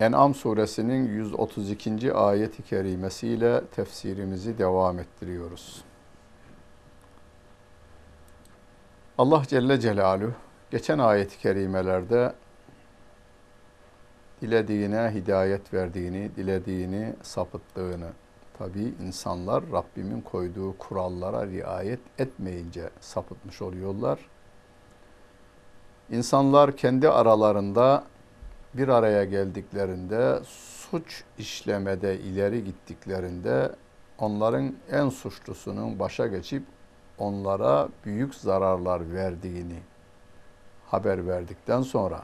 En'am suresinin 132. ayet-i kerimesiyle tefsirimizi devam ettiriyoruz. Allah Celle Celaluhu geçen ayet-i kerimelerde dilediğine hidayet verdiğini, dilediğini sapıttığını, tabi insanlar Rabbimin koyduğu kurallara riayet etmeyince sapıtmış oluyorlar. İnsanlar kendi aralarında bir araya geldiklerinde suç işlemede ileri gittiklerinde onların en suçlusunun başa geçip onlara büyük zararlar verdiğini haber verdikten sonra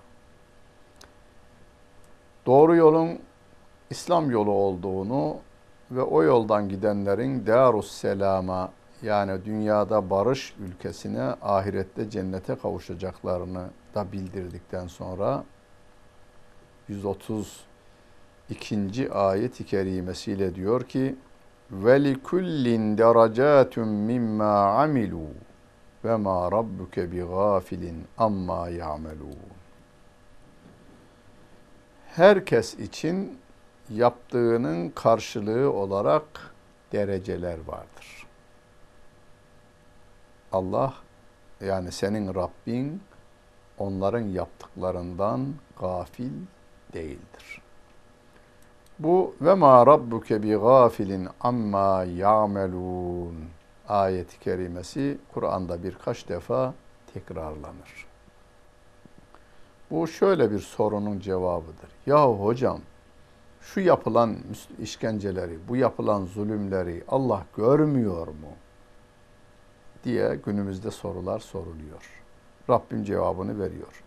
doğru yolun İslam yolu olduğunu ve o yoldan gidenlerin Darus Selam'a yani dünyada barış ülkesine ahirette cennete kavuşacaklarını da bildirdikten sonra 132. ayet-i kerimesiyle diyor ki mimma amilu ve ma rabbuke bi gafilin amma ya'melun. Herkes için yaptığının karşılığı olarak dereceler vardır. Allah yani senin Rabbin onların yaptıklarından gafil değildir. Bu ve ma rabbuke bi gafilin amma ya'melun ayet-i kerimesi Kur'an'da birkaç defa tekrarlanır. Bu şöyle bir sorunun cevabıdır. Ya hocam şu yapılan işkenceleri, bu yapılan zulümleri Allah görmüyor mu? diye günümüzde sorular soruluyor. Rabbim cevabını veriyor.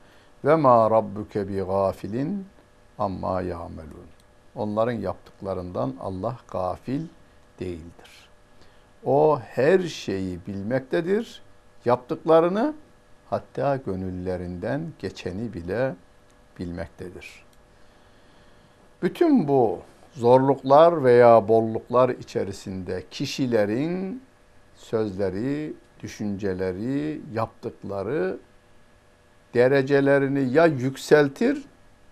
Ve ma rabbuke bi gafilin amma ya'melun. Onların yaptıklarından Allah gafil değildir. O her şeyi bilmektedir. Yaptıklarını hatta gönüllerinden geçeni bile bilmektedir. Bütün bu zorluklar veya bolluklar içerisinde kişilerin sözleri, düşünceleri, yaptıkları derecelerini ya yükseltir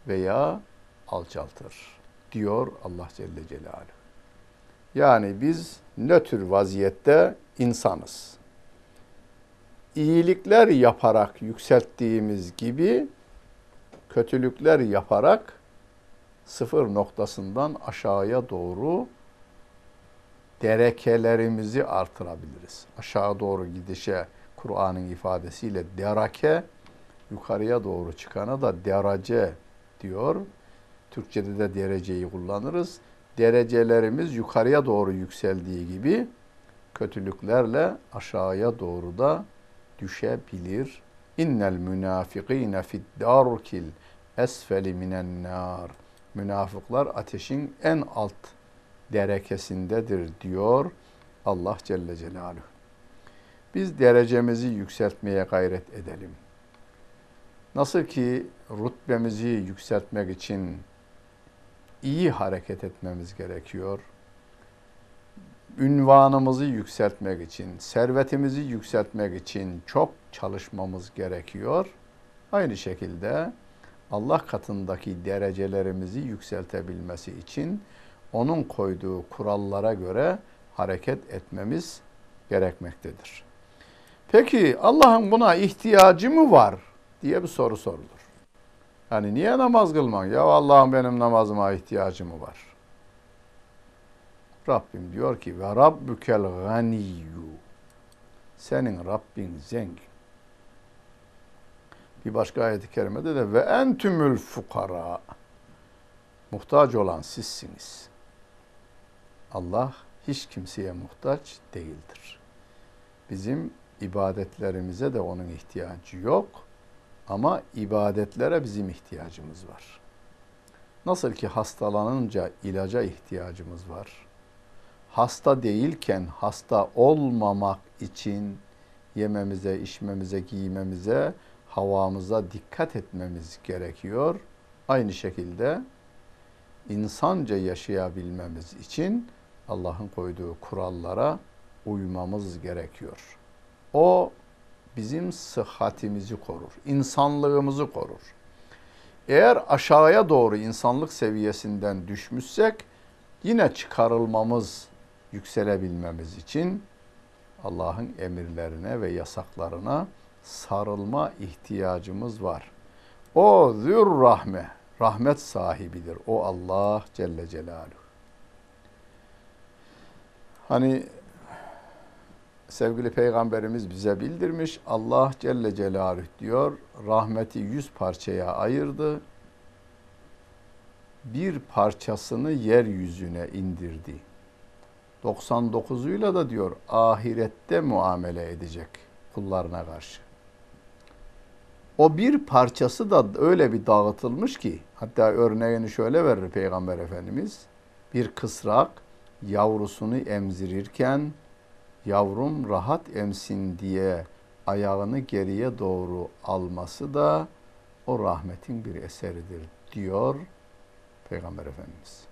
veya alçaltır diyor Allah Celle Celaluhu. Yani biz nötr vaziyette insanız. İyilikler yaparak yükselttiğimiz gibi kötülükler yaparak sıfır noktasından aşağıya doğru derekelerimizi artırabiliriz. Aşağı doğru gidişe Kur'an'ın ifadesiyle derake, yukarıya doğru çıkana da derece diyor. Türkçede de dereceyi kullanırız. Derecelerimiz yukarıya doğru yükseldiği gibi kötülüklerle aşağıya doğru da düşebilir. İnnel münafikîne fid darkil esfeli minen nar. Münafıklar ateşin en alt derekesindedir diyor Allah Celle Celaluhu. Biz derecemizi yükseltmeye gayret edelim. Nasıl ki rütbemizi yükseltmek için iyi hareket etmemiz gerekiyor. Ünvanımızı yükseltmek için, servetimizi yükseltmek için çok çalışmamız gerekiyor. Aynı şekilde Allah katındaki derecelerimizi yükseltebilmesi için onun koyduğu kurallara göre hareket etmemiz gerekmektedir. Peki Allah'ın buna ihtiyacı mı var diye bir soru sorulur. Yani niye namaz kılmak? Ya Allah'ım benim namazıma ihtiyacı mı var? Rabbim diyor ki ve rabbukel ganiyyu. Senin Rabbin zengin. Bir başka ayet-i kerimede de ve entümül fukara. Muhtaç olan sizsiniz. Allah hiç kimseye muhtaç değildir. Bizim ibadetlerimize de onun ihtiyacı yok ama ibadetlere bizim ihtiyacımız var. Nasıl ki hastalanınca ilaca ihtiyacımız var. hasta değilken hasta olmamak için yememize, içmemize, giymemize, havamıza dikkat etmemiz gerekiyor. Aynı şekilde insanca yaşayabilmemiz için Allah'ın koyduğu kurallara uymamız gerekiyor. O bizim sıhhatimizi korur, insanlığımızı korur. Eğer aşağıya doğru insanlık seviyesinden düşmüşsek yine çıkarılmamız, yükselebilmemiz için Allah'ın emirlerine ve yasaklarına sarılma ihtiyacımız var. O zür rahme, rahmet sahibidir. O Allah Celle Celaluhu. Hani sevgili peygamberimiz bize bildirmiş. Allah Celle Celaluhu diyor rahmeti yüz parçaya ayırdı. Bir parçasını yeryüzüne indirdi. 99'uyla da diyor ahirette muamele edecek kullarına karşı. O bir parçası da öyle bir dağıtılmış ki hatta örneğini şöyle verir Peygamber Efendimiz. Bir kısrak yavrusunu emzirirken yavrum rahat emsin diye ayağını geriye doğru alması da o rahmetin bir eseridir diyor Peygamber Efendimiz.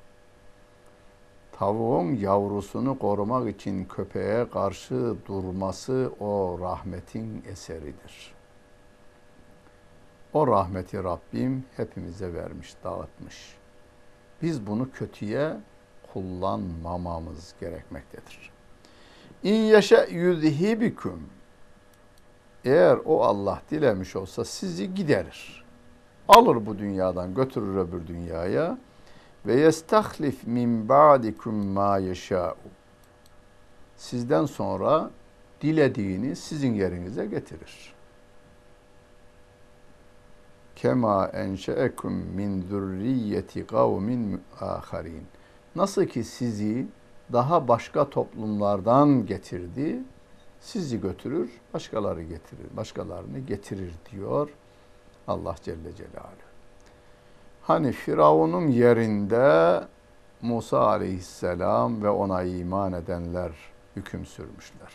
Tavuğun yavrusunu korumak için köpeğe karşı durması o rahmetin eseridir. O rahmeti Rabbim hepimize vermiş, dağıtmış. Biz bunu kötüye kullanmamamız gerekmektedir. İn yaşa yuzhibikum. Eğer o Allah dilemiş olsa sizi giderir. Alır bu dünyadan götürür öbür dünyaya ve yestahlif min ba'dikum ma yeşâ'u. Sizden sonra dilediğini sizin yerinize getirir. Kema enşeekum min zürriyeti kavmin aharin. Nasıl ki sizi daha başka toplumlardan getirdi, sizi götürür, başkaları getirir, başkalarını getirir diyor Allah Celle Celaluhu. Hani Firavun'un yerinde Musa aleyhisselam ve ona iman edenler hüküm sürmüşler.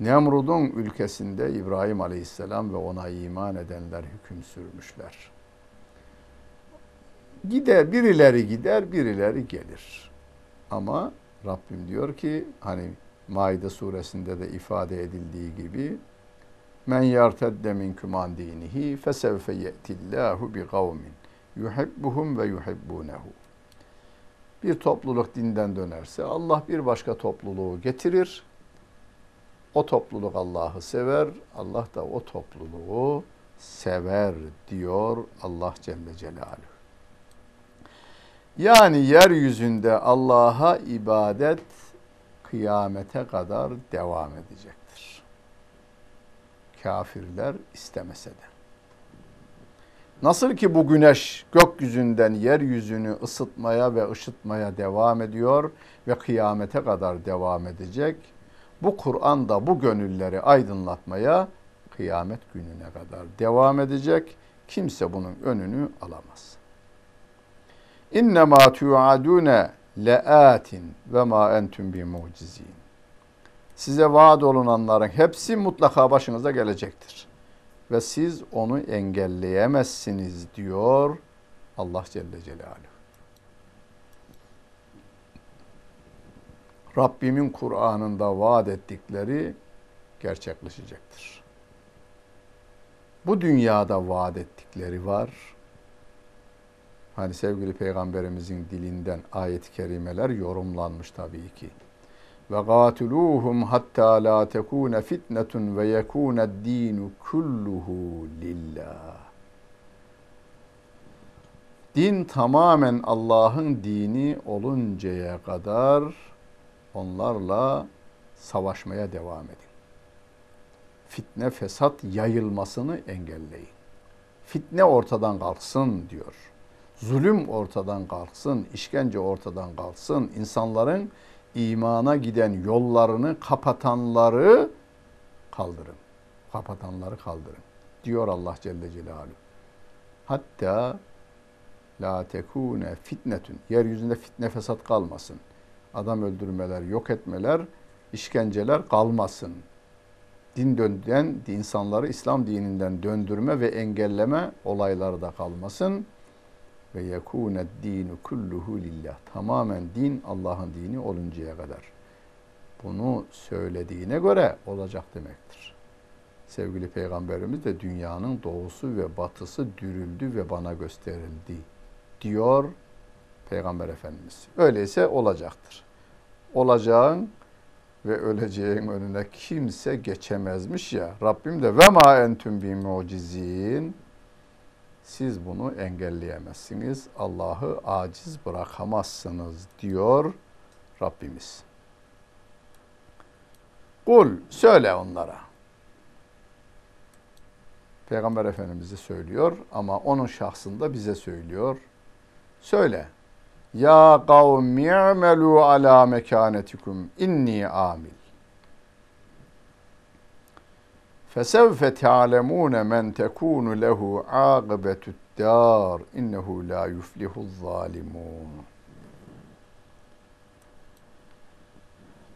Nemrud'un ülkesinde İbrahim aleyhisselam ve ona iman edenler hüküm sürmüşler. Gider, birileri gider, birileri gelir. Ama Rabbim diyor ki hani Maide suresinde de ifade edildiği gibi Men yartedde minkum an dinihi fesevfe ye'tillahu bi kavmin yuhibbuhum ve yuhibbunehu. Bir topluluk dinden dönerse Allah bir başka topluluğu getirir. O topluluk Allah'ı sever, Allah da o topluluğu sever diyor Allah Celle Celaluhu. Yani yeryüzünde Allah'a ibadet kıyamete kadar devam edecektir. Kafirler istemese de. Nasıl ki bu güneş gökyüzünden yeryüzünü ısıtmaya ve ışıtmaya devam ediyor ve kıyamete kadar devam edecek. Bu Kur'an da bu gönülleri aydınlatmaya kıyamet gününe kadar devam edecek. Kimse bunun önünü alamaz. İnne ma tu'adune le'atin ve ma entum bi mucizin. Size vaat olunanların hepsi mutlaka başınıza gelecektir. Ve siz onu engelleyemezsiniz diyor Allah Celle Celaluhu. Rabbimin Kur'an'ında vaat ettikleri gerçekleşecektir. Bu dünyada vaat ettikleri var Hani sevgili peygamberimizin dilinden ayet-i kerimeler yorumlanmış tabii ki. Ve gatuluhum hatta la tekune fitnetun ve yekune dinu kulluhu lillah. Din tamamen Allah'ın dini oluncaya kadar onlarla savaşmaya devam edin. Fitne fesat yayılmasını engelleyin. Fitne ortadan kalksın diyor zulüm ortadan kalksın, işkence ortadan kalksın, insanların imana giden yollarını kapatanları kaldırın. Kapatanları kaldırın. Diyor Allah Celle Celaluhu. Hatta la tekune fitnetun. Yeryüzünde fitne fesat kalmasın. adam öldürmeler, yok etmeler, işkenceler kalmasın. Din dönden insanları İslam dininden döndürme ve engelleme olayları da kalmasın. Ve yekûne dinu kulluhu lillah. Tamamen din Allah'ın dini oluncaya kadar. Bunu söylediğine göre olacak demektir. Sevgili Peygamberimiz de dünyanın doğusu ve batısı dürüldü ve bana gösterildi diyor Peygamber Efendimiz. Öyleyse olacaktır. Olacağın ve öleceğin önüne kimse geçemezmiş ya. Rabbim de ve ma entüm bi mucizin. Siz bunu engelleyemezsiniz. Allah'ı aciz bırakamazsınız diyor Rabbimiz. Kul söyle onlara. Peygamber Efendimiz'e söylüyor ama onun şahsında bize söylüyor. Söyle. Ya kavmi ala mekanetikum inni amil. Fesevfe te'alemune men tekunu lehu aqibetü't dar innehu la yuflihu zalimun.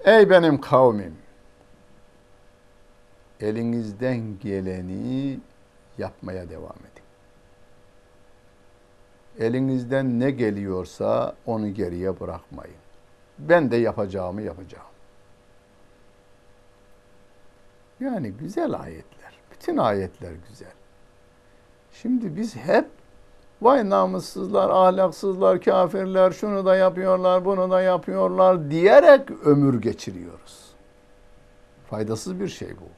Ey benim kavmim! Elinizden geleni yapmaya devam edin. Elinizden ne geliyorsa onu geriye bırakmayın. Ben de yapacağımı yapacağım. Yani güzel ayetler. Bütün ayetler güzel. Şimdi biz hep vay namussuzlar, ahlaksızlar, kafirler, şunu da yapıyorlar, bunu da yapıyorlar diyerek ömür geçiriyoruz. Faydasız bir şey bu.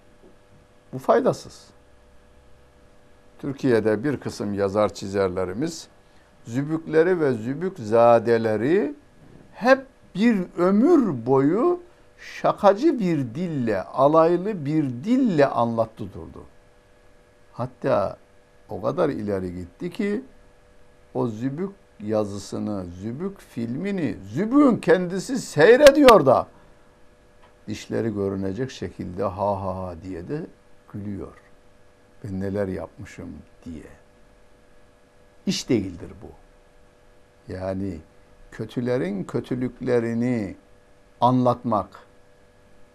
Bu faydasız. Türkiye'de bir kısım yazar çizerlerimiz zübükleri ve zübük zadeleri hep bir ömür boyu şakacı bir dille, alaylı bir dille anlattı durdu. Hatta o kadar ileri gitti ki o zübük yazısını, zübük filmini zübükün kendisi seyrediyor da dişleri görünecek şekilde ha ha ha diye de gülüyor. Ben neler yapmışım diye. İş değildir bu. Yani kötülerin kötülüklerini anlatmak,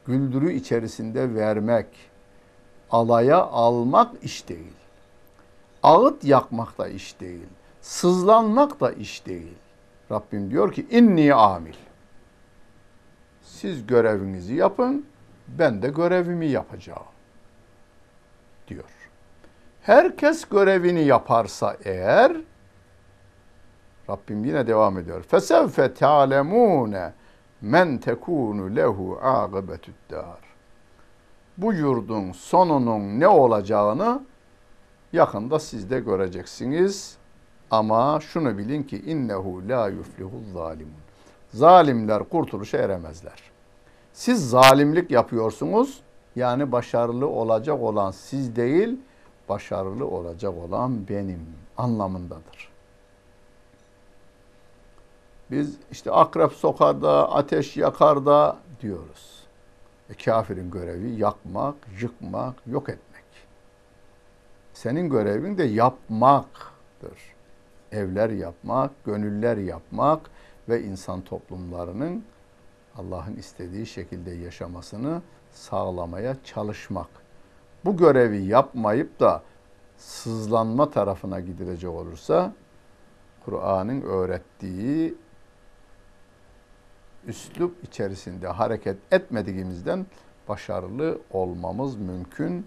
güldürü içerisinde vermek, alaya almak iş değil. Ağıt yakmak da iş değil. Sızlanmak da iş değil. Rabbim diyor ki inni amil. Siz görevinizi yapın, ben de görevimi yapacağım diyor. Herkes görevini yaparsa eğer Rabbim yine devam ediyor. Fesevfe ta'lemune men tekunu lehu aqibetüd dar. Bu yurdun sonunun ne olacağını yakında siz de göreceksiniz. Ama şunu bilin ki innehu la yuflihu zalimun. Zalimler kurtuluşa eremezler. Siz zalimlik yapıyorsunuz. Yani başarılı olacak olan siz değil, başarılı olacak olan benim anlamındadır. Biz işte akrep sokar da, ateş yakar da diyoruz. E, kafirin görevi yakmak, yıkmak, yok etmek. Senin görevin de yapmaktır. Evler yapmak, gönüller yapmak ve insan toplumlarının Allah'ın istediği şekilde yaşamasını sağlamaya çalışmak. Bu görevi yapmayıp da sızlanma tarafına gidilecek olursa Kur'an'ın öğrettiği üslup içerisinde hareket etmediğimizden başarılı olmamız mümkün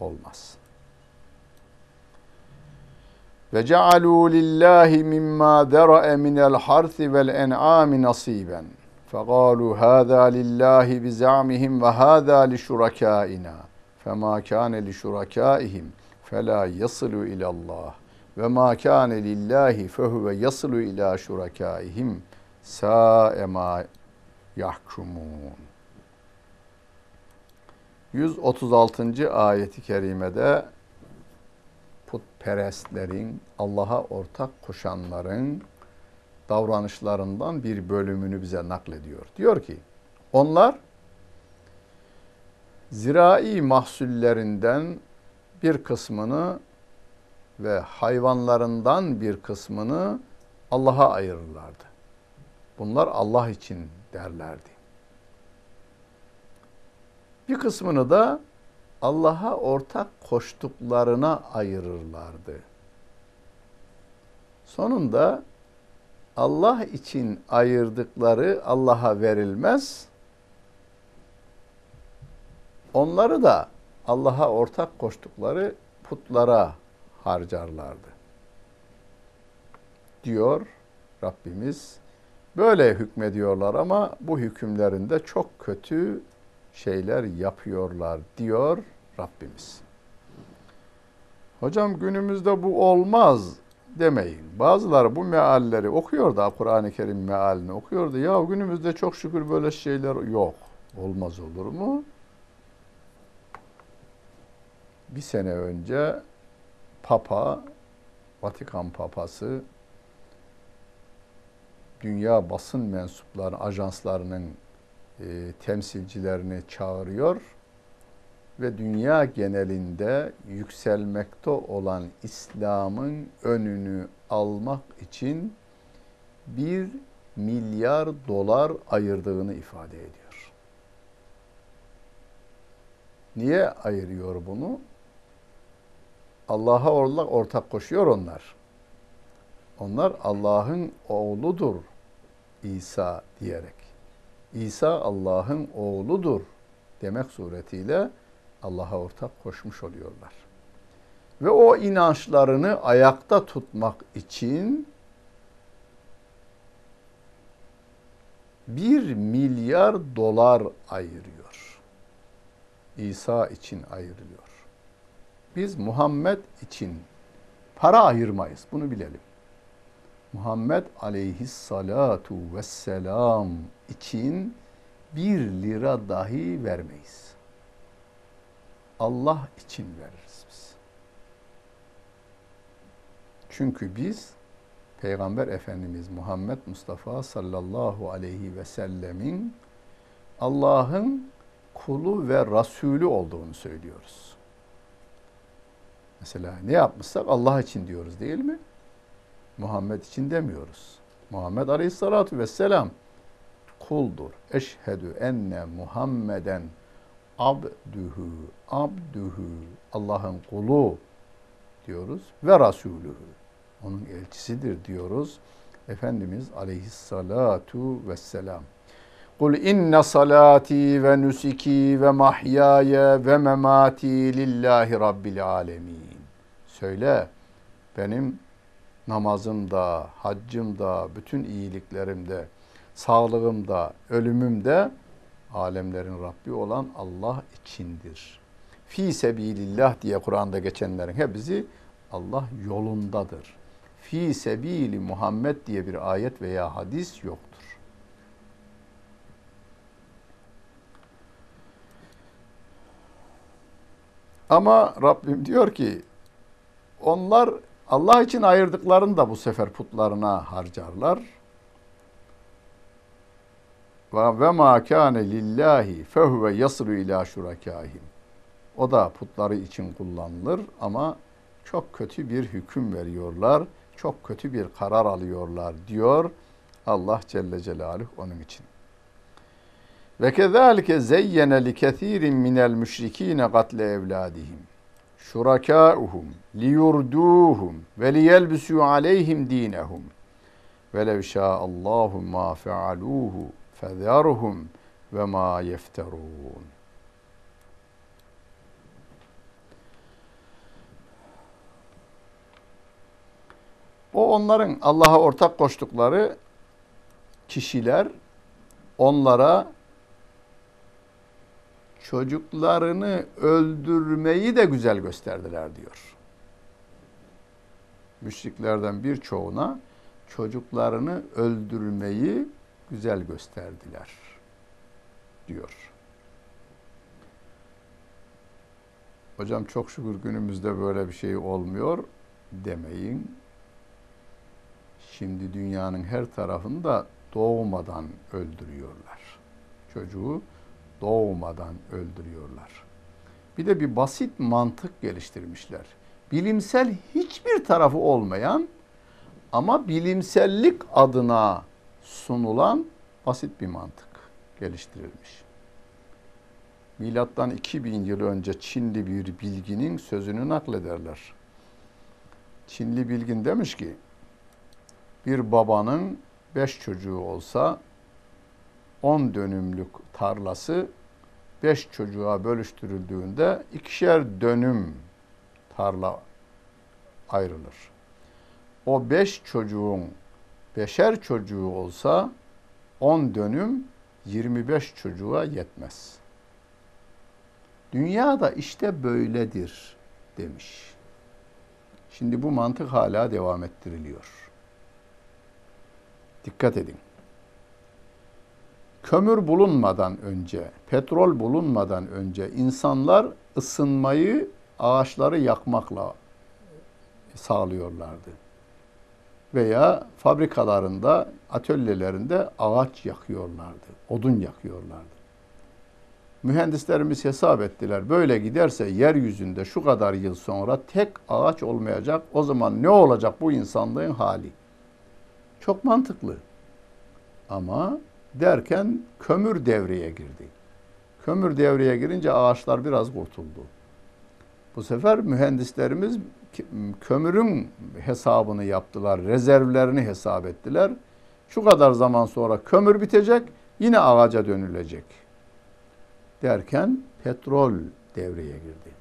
olmaz. Ve cealû lillahi mimma dera'a minel harsi vel en'ami nasiben. فقالوا هذا لله بزعمهم وهذا لشركائنا فما كان لشركائهم فلا يصل إلى الله وما كان لله فهو يصل إلى شركائهم Sa ema yahkumun. 136. ayeti kerimede putperestlerin, Allah'a ortak koşanların davranışlarından bir bölümünü bize naklediyor. Diyor ki, onlar zirai mahsullerinden bir kısmını ve hayvanlarından bir kısmını Allah'a ayırırlardı. Bunlar Allah için derlerdi. Bir kısmını da Allah'a ortak koştuklarına ayırırlardı. Sonunda Allah için ayırdıkları Allah'a verilmez. Onları da Allah'a ortak koştukları putlara harcarlardı. Diyor Rabbimiz. Böyle hükmediyorlar ama bu hükümlerinde çok kötü şeyler yapıyorlar diyor Rabbimiz. Hocam günümüzde bu olmaz demeyin. Bazıları bu mealleri okuyor da Kur'an-ı Kerim mealini okuyor da ya günümüzde çok şükür böyle şeyler yok. Olmaz olur mu? Bir sene önce Papa, Vatikan Papası dünya basın mensupları, ajanslarının e, temsilcilerini çağırıyor ve dünya genelinde yükselmekte olan İslam'ın önünü almak için bir milyar dolar ayırdığını ifade ediyor. Niye ayırıyor bunu? Allah'a ortak koşuyor onlar. Onlar Allah'ın oğludur İsa diyerek. İsa Allah'ın oğludur demek suretiyle Allah'a ortak koşmuş oluyorlar. Ve o inançlarını ayakta tutmak için bir milyar dolar ayırıyor. İsa için ayrılıyor. Biz Muhammed için para ayırmayız. Bunu bilelim. Muhammed aleyhissalatu vesselam için bir lira dahi vermeyiz. Allah için veririz biz. Çünkü biz Peygamber Efendimiz Muhammed Mustafa sallallahu aleyhi ve sellemin Allah'ın kulu ve Rasulü olduğunu söylüyoruz. Mesela ne yapmışsak Allah için diyoruz değil mi? Muhammed için demiyoruz. Muhammed Aleyhissalatu vesselam kuldur. Eşhedü enne Muhammeden abdühü, abdühü, Allah'ın kulu diyoruz ve Rasulühü. Onun elçisidir diyoruz. Efendimiz aleyhissalatu vesselam. Kul inne salati ve nusiki ve mahyaya ve memati lillahi rabbil alemin. Söyle benim namazımda, haccımda, bütün iyiliklerimde, sağlığımda, ölümümde alemlerin Rabbi olan Allah içindir. Fi sebilillah diye Kur'an'da geçenlerin hepsi Allah yolundadır. Fi sebili Muhammed diye bir ayet veya hadis yoktur. Ama Rabbim diyor ki onlar Allah için ayırdıklarını da bu sefer putlarına harcarlar. Ve ve ma kâne lillahi fehuve yasru ila şurakâhim. O da putları için kullanılır ama çok kötü bir hüküm veriyorlar. Çok kötü bir karar alıyorlar diyor Allah Celle Celaluhu onun için. Ve kezalike zeyyene li kethirin minel müşrikine katle evladihim şurakâuhum liyurduhum ve liyelbisû aleyhim dînehum ve lev şâ'allâhu mâ fealûhu fezerhum ve mâ yefterûn. O onların Allah'a ortak koştukları kişiler onlara çocuklarını öldürmeyi de güzel gösterdiler diyor. Müşriklerden birçoğuna çocuklarını öldürmeyi güzel gösterdiler diyor. Hocam çok şükür günümüzde böyle bir şey olmuyor demeyin. Şimdi dünyanın her tarafında doğmadan öldürüyorlar. Çocuğu doğmadan öldürüyorlar. Bir de bir basit mantık geliştirmişler. Bilimsel hiçbir tarafı olmayan ama bilimsellik adına sunulan basit bir mantık geliştirilmiş. Milattan 2000 yıl önce Çinli bir bilginin sözünü naklederler. Çinli bilgin demiş ki bir babanın beş çocuğu olsa on dönümlük tarlası beş çocuğa bölüştürüldüğünde ikişer dönüm tarla ayrılır. O beş çocuğun beşer çocuğu olsa on dönüm 25 çocuğa yetmez. Dünya da işte böyledir demiş. Şimdi bu mantık hala devam ettiriliyor. Dikkat edin. Kömür bulunmadan önce, petrol bulunmadan önce insanlar ısınmayı ağaçları yakmakla sağlıyorlardı. Veya fabrikalarında, atölyelerinde ağaç yakıyorlardı, odun yakıyorlardı. Mühendislerimiz hesap ettiler. Böyle giderse yeryüzünde şu kadar yıl sonra tek ağaç olmayacak. O zaman ne olacak bu insanlığın hali? Çok mantıklı. Ama derken kömür devreye girdi. Kömür devreye girince ağaçlar biraz kurtuldu. Bu sefer mühendislerimiz kömürün hesabını yaptılar, rezervlerini hesap ettiler. Şu kadar zaman sonra kömür bitecek, yine ağaca dönülecek. Derken petrol devreye girdi.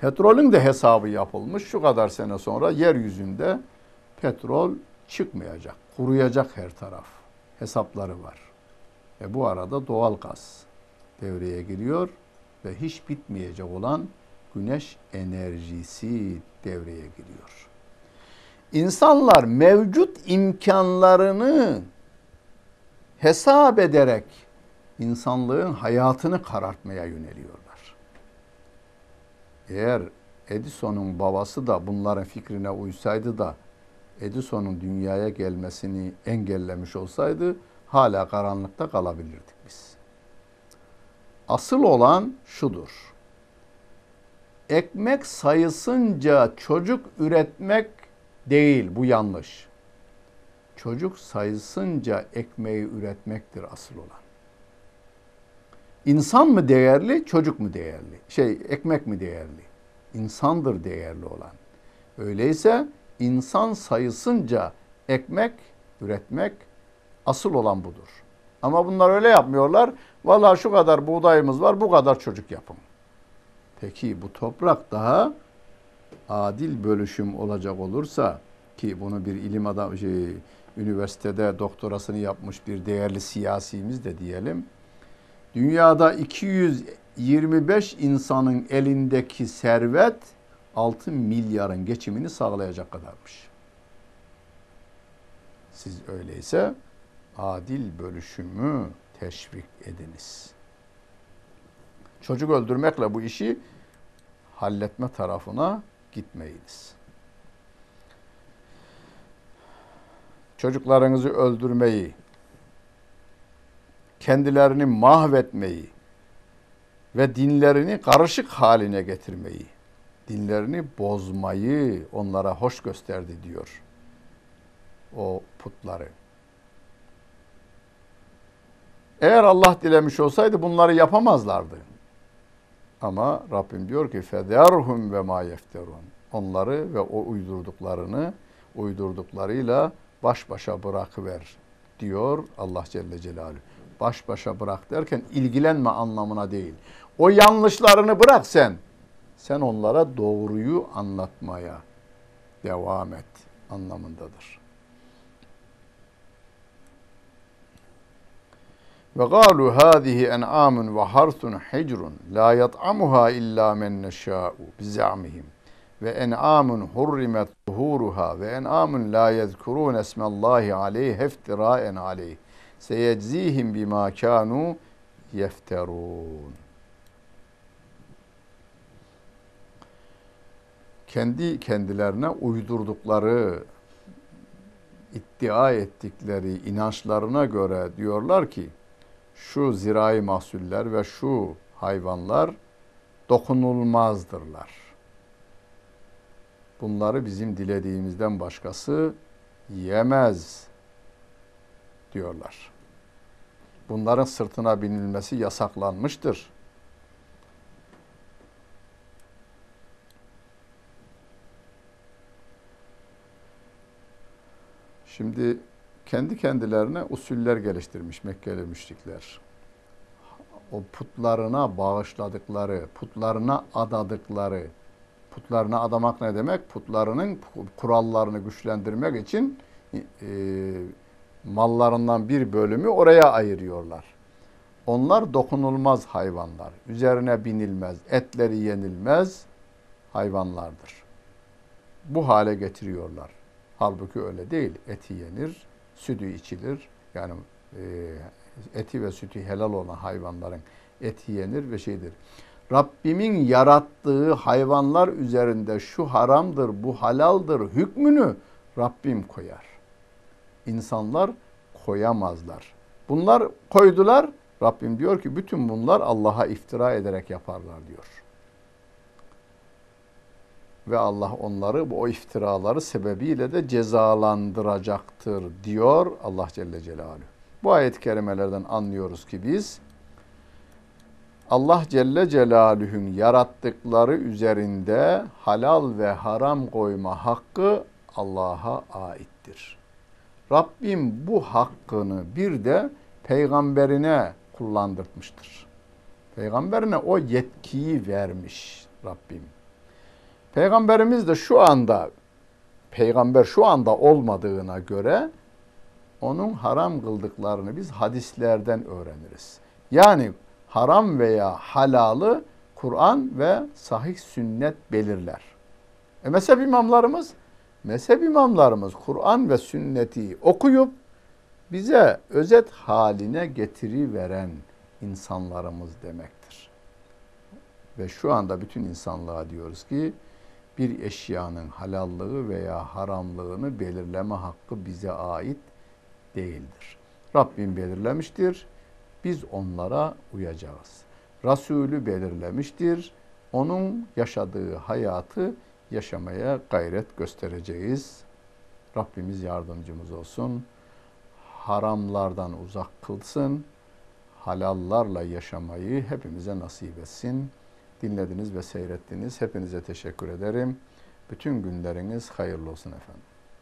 Petrolün de hesabı yapılmış. Şu kadar sene sonra yeryüzünde petrol çıkmayacak, kuruyacak her taraf. Hesapları var. Ve bu arada doğal gaz devreye giriyor ve hiç bitmeyecek olan güneş enerjisi devreye giriyor. İnsanlar mevcut imkanlarını hesap ederek insanlığın hayatını karartmaya yöneliyorlar. Eğer Edison'un babası da bunların fikrine uysaydı da Edison'un dünyaya gelmesini engellemiş olsaydı hala karanlıkta kalabilirdik biz. Asıl olan şudur. Ekmek sayısınca çocuk üretmek değil, bu yanlış. Çocuk sayısınca ekmeği üretmektir asıl olan. İnsan mı değerli, çocuk mu değerli? Şey, ekmek mi değerli? İnsandır değerli olan. Öyleyse insan sayısınca ekmek üretmek asıl olan budur. Ama bunlar öyle yapmıyorlar. Vallahi şu kadar buğdayımız var, bu kadar çocuk yapın. Peki bu toprak daha adil bölüşüm olacak olursa ki bunu bir ilim adam şey, üniversitede doktorasını yapmış bir değerli siyasimiz de diyelim. Dünyada 225 insanın elindeki servet 6 milyarın geçimini sağlayacak kadarmış. Siz öyleyse adil bölüşümü teşvik ediniz. Çocuk öldürmekle bu işi halletme tarafına gitmeyiniz. Çocuklarınızı öldürmeyi, kendilerini mahvetmeyi ve dinlerini karışık haline getirmeyi, dinlerini bozmayı onlara hoş gösterdi diyor o putları. Eğer Allah dilemiş olsaydı bunları yapamazlardı. Ama Rabbim diyor ki federhum ve ma yefterun. Onları ve o uydurduklarını uydurduklarıyla baş başa bırakıver diyor Allah Celle Celaluhu. Baş başa bırak derken ilgilenme anlamına değil. O yanlışlarını bırak sen. Sen onlara doğruyu anlatmaya devam et anlamındadır. Ve galu hadihi en'amun ve harsun hicrun la yat'amuha illa men neşâ'u bizamihim ve en'amun hurrimet zuhuruha ve en'amun la yezkurun esmallahi aleyh iftiraen aleyh seyeczihim bima kanu yefterun. Kendi kendilerine uydurdukları iddia ettikleri inançlarına göre diyorlar ki şu zirai mahsuller ve şu hayvanlar dokunulmazdırlar. Bunları bizim dilediğimizden başkası yemez diyorlar. Bunların sırtına binilmesi yasaklanmıştır. Şimdi kendi kendilerine usuller geliştirmiş Mekkeli müşrikler. O putlarına bağışladıkları, putlarına adadıkları, putlarına adamak ne demek? Putlarının kurallarını güçlendirmek için e, mallarından bir bölümü oraya ayırıyorlar. Onlar dokunulmaz hayvanlar. Üzerine binilmez, etleri yenilmez hayvanlardır. Bu hale getiriyorlar. Halbuki öyle değil. Eti yenir, sütü içilir. Yani e, eti ve sütü helal olan hayvanların eti yenir ve şeydir. Rabbimin yarattığı hayvanlar üzerinde şu haramdır, bu halaldır hükmünü Rabbim koyar. İnsanlar koyamazlar. Bunlar koydular. Rabbim diyor ki bütün bunlar Allah'a iftira ederek yaparlar diyor. Ve Allah onları bu o iftiraları sebebiyle de cezalandıracaktır diyor Allah Celle Celaluhu. Bu ayet-i kerimelerden anlıyoruz ki biz Allah Celle Celaluhu'nun yarattıkları üzerinde halal ve haram koyma hakkı Allah'a aittir. Rabbim bu hakkını bir de peygamberine kullandırmıştır. Peygamberine o yetkiyi vermiş Rabbim. Peygamberimiz de şu anda peygamber şu anda olmadığına göre onun haram kıldıklarını biz hadislerden öğreniriz. Yani haram veya halalı Kur'an ve sahih sünnet belirler. E mezhep imamlarımız, mezhep imamlarımız Kur'an ve sünneti okuyup bize özet haline getiriveren insanlarımız demektir. Ve şu anda bütün insanlığa diyoruz ki bir eşyanın halallığı veya haramlığını belirleme hakkı bize ait değildir. Rabbim belirlemiştir. Biz onlara uyacağız. Resulü belirlemiştir. Onun yaşadığı hayatı yaşamaya gayret göstereceğiz. Rabbimiz yardımcımız olsun. Haramlardan uzak kılsın. Halallarla yaşamayı hepimize nasip etsin. Dinlediniz ve seyrettiniz. Hepinize teşekkür ederim. Bütün günleriniz hayırlı olsun efendim.